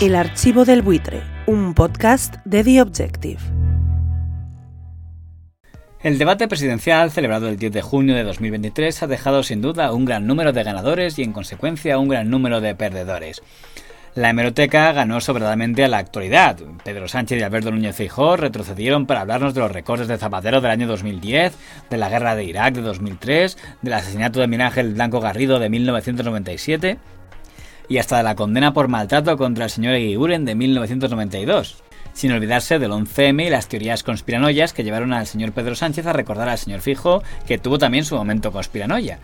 El archivo del buitre, un podcast de The Objective. El debate presidencial celebrado el 10 de junio de 2023 ha dejado sin duda un gran número de ganadores y en consecuencia un gran número de perdedores. La hemeroteca ganó sobradamente a la actualidad. Pedro Sánchez y Alberto Núñez Feijóo retrocedieron para hablarnos de los recortes de Zapatero del año 2010, de la guerra de Irak de 2003, del asesinato de Miguel Ángel Blanco Garrido de 1997 y hasta de la condena por maltrato contra el señor Eguiguren de 1992 sin olvidarse del 11M y las teorías conspiranoias que llevaron al señor Pedro Sánchez a recordar al señor Fijo que tuvo también su momento conspiranoia.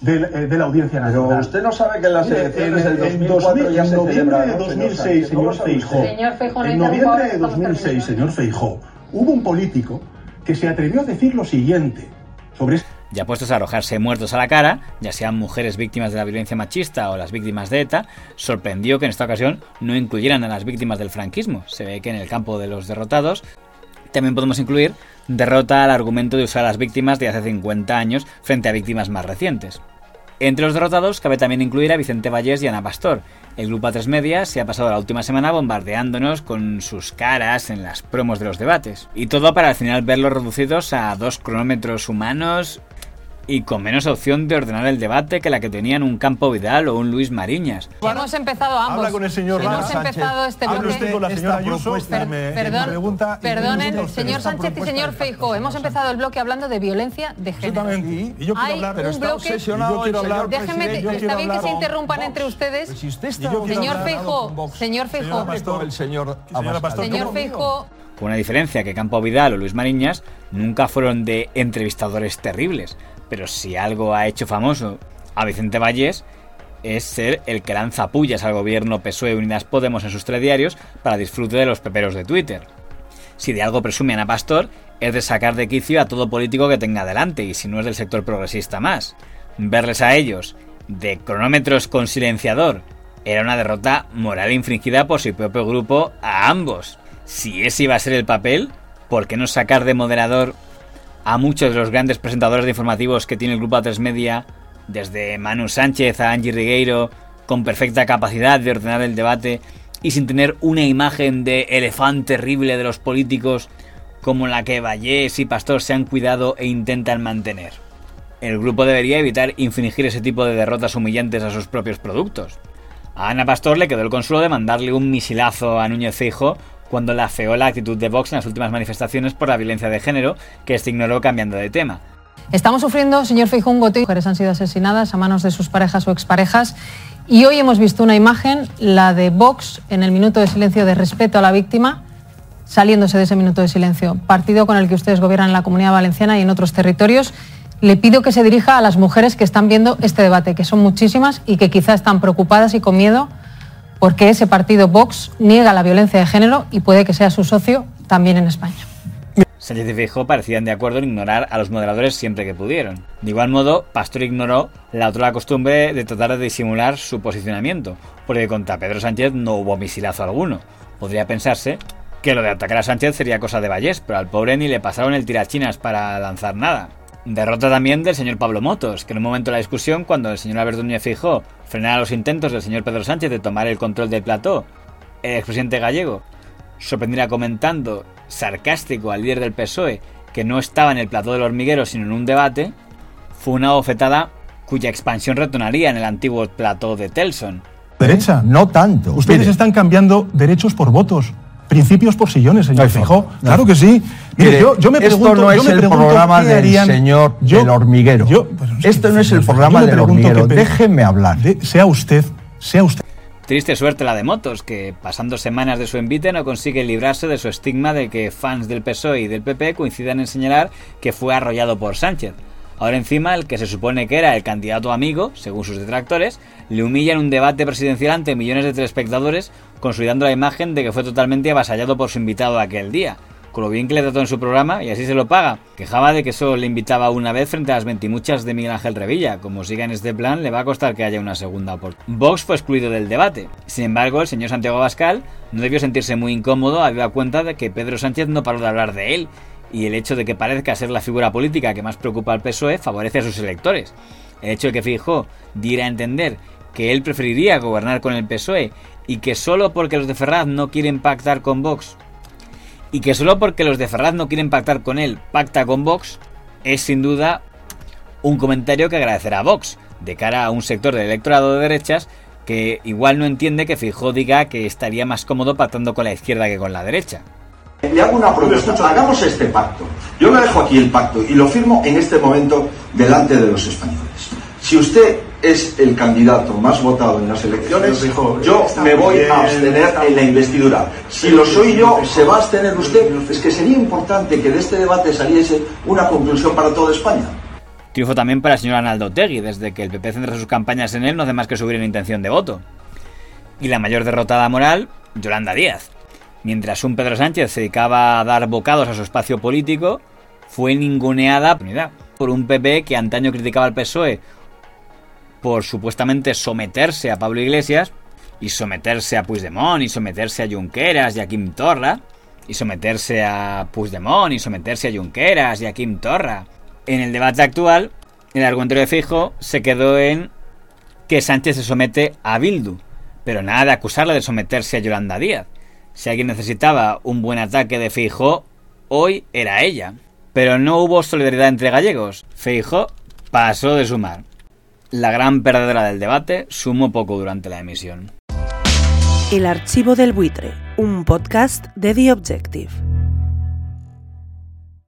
De, eh, de, la Audiencia Nacional. Pero usted no sabe que en las elecciones del 2004 ya en se noviembre celebra, de ¿no, 2006, señor Feijó, en noviembre de estamos 2006, terminando. señor Feijó, hubo un político que se atrevió a decir lo siguiente sobre este Ya puestos a arrojarse muertos a la cara, ya sean mujeres víctimas de la violencia machista o las víctimas de ETA, sorprendió que en esta ocasión no incluyeran a las víctimas del franquismo. Se ve que en el campo de los derrotados también podemos incluir derrota al argumento de usar a las víctimas de hace 50 años frente a víctimas más recientes. Entre los derrotados cabe también incluir a Vicente Vallés y Ana Pastor. El grupo A3 Media se ha pasado la última semana bombardeándonos con sus caras en las promos de los debates. Y todo para al final verlos reducidos a dos cronómetros humanos y con menos opción de ordenar el debate que la que tenían un Campo Vidal o un Luis Mariñas. Hemos empezado ambos. Habla con el señor Hemos Sánchez. empezado este bloque. usted con la señora Esta Ayuso. propuesta Per- me- perdón, pregunta- perdonen, Usted, señor Sánchez y señor Feijóo, hemos empezado el bloque hablando de violencia de género. Exactamente. Y yo quiero Hay hablar, un pero está bloque- obsesionado Yo quiero hablar, yo está quiero bien que se interrumpan Vox. entre ustedes. Si usted está Señor Feijóo, señor Feijóo, el señor señor Con una diferencia que Campo Vidal o Luis Mariñas nunca fueron de entrevistadores terribles, pero si algo ha hecho famoso a Vicente Vallés es ser el que lanza pullas al gobierno PSOE Unidas Podemos en sus telediarios para disfrute de los peperos de Twitter. Si de algo presume Ana Pastor, es de sacar de quicio a todo político que tenga delante, y si no es del sector progresista más. Verles a ellos, de cronómetros con silenciador, era una derrota moral infringida por su propio grupo a ambos. Si ese iba a ser el papel, ¿por qué no sacar de moderador a muchos de los grandes presentadores de informativos que tiene el grupo A3 Media, desde Manu Sánchez a Angie Rigueiro, con perfecta capacidad de ordenar el debate y sin tener una imagen de elefante terrible de los políticos como la que Vallés y Pastor se han cuidado e intentan mantener? El grupo debería evitar infringir ese tipo de derrotas humillantes a sus propios productos. A Ana Pastor le quedó el consuelo de mandarle un misilazo a Núñez Feijo cuando la afeó la actitud de Vox en las últimas manifestaciones por la violencia de género, que este ignoró cambiando de tema. Estamos sufriendo, señor Feijóo, un goteo. Mujeres han sido asesinadas a manos de sus parejas o exparejas. Y hoy hemos visto una imagen, la de Vox, en el minuto de silencio de respeto a la víctima, saliéndose de ese minuto de silencio. Partido con el que ustedes gobiernan en la Comunidad Valenciana y en otros territorios. Le pido que se dirija a las mujeres que están viendo este debate, que son muchísimas y que quizá están preocupadas y con miedo porque ese partido Vox niega la violencia de género y puede que sea su socio también en España. Sánchez y Feijóo parecían de acuerdo en ignorar a los moderadores siempre que pudieron. De igual modo, Pastor ignoró la otra costumbre de tratar de disimular su posicionamiento, porque contra Pedro Sánchez no hubo misilazo alguno. Podría pensarse que lo de atacar a Sánchez sería cosa de Vallés, pero al pobre ni le pasaron el tirachinas para lanzar nada. Derrota también del señor Pablo Motos, que en un momento de la discusión, cuando el señor Alberto Núñez Feijóo frenara los intentos del señor Pedro Sánchez de tomar el control del plató, el expresidente gallego sorprendiera comentando sarcástico al líder del PSOE que no estaba en el plató del hormiguero sino en un debate, fue una bofetada cuya expansión retonaría en el antiguo plató de Telson. Derecha. No tanto. Ustedes Mire, están cambiando derechos por votos. Principios por sillones, señor No no Claro que sí. Mire, yo, yo me esto pregunto, no yo es me el pregunto programa del harían- señor yo- del hormiguero. yo- pues, Esto no es el programa del hormiguero. qué pe- Déjeme hablar. de- sea usted, sea usted. Triste suerte la de Motos, que pasando semanas de su envite no consigue librarse de su estigma de que fans del PSOE y del PP coincidan en señalar que fue arrollado por Sánchez. Ahora encima, el que se supone que era el candidato amigo, según sus detractores, le humilla en un debate presidencial ante millones de telespectadores, consolidando la imagen de que fue totalmente avasallado por su invitado aquel día. Con lo bien que le trató en su programa, y así se lo paga. Quejaba de que solo le invitaba una vez frente a las veintimuchas de Miguel Ángel Revilla. Como siga en este plan, le va a costar que haya una segunda oportunidad. Vox fue excluido del debate. Sin embargo, el señor Santiago Abascal no debió sentirse muy incómodo a cuenta de que Pedro Sánchez no paró de hablar de él, y el hecho de que parezca ser la figura política que más preocupa al PSOE favorece a sus electores. El hecho de que Fijó diera a entender que él preferiría gobernar con el PSOE y que solo porque los de Ferraz no quieren pactar con Vox y que solo porque los de Ferraz no quieren pactar con él pacta con Vox es sin duda un comentario que agradecerá a Vox de cara a un sector del electorado de derechas que igual no entiende que Fijó diga que estaría más cómodo pactando con la izquierda que con la derecha. Le hago una propuesta, hagamos este pacto. Yo le dejo aquí el pacto y lo firmo en este momento delante de los españoles. Si usted es el candidato más votado en las elecciones, yo me voy a abstener en la investidura. Si lo soy yo, ¿se va a abstener usted? Es que sería importante que de este debate saliese una conclusión para toda España. Triunfo también para el señor Arnaldo Tegui, desde que el PP centra sus campañas en él no hace más que subir en intención de voto. Y la mayor derrotada moral, Yolanda Díaz. Mientras un Pedro Sánchez se dedicaba a dar bocados a su espacio político, fue ninguneada por un PP que antaño criticaba al PSOE por supuestamente someterse a Pablo Iglesias y someterse a Puigdemont y someterse a Junqueras y a Kim Torra y someterse a Puigdemont y someterse a Junqueras y a Kim Torra. En el debate actual, el argumento de Fijo se quedó en que Sánchez se somete a Bildu, pero nada de acusarle de someterse a Yolanda Díaz. Si alguien necesitaba un buen ataque de Fijo, hoy era ella. Pero no hubo solidaridad entre gallegos. Feijo pasó de sumar. La gran perdedora del debate sumó poco durante la emisión. El archivo del buitre, un podcast de The Objective.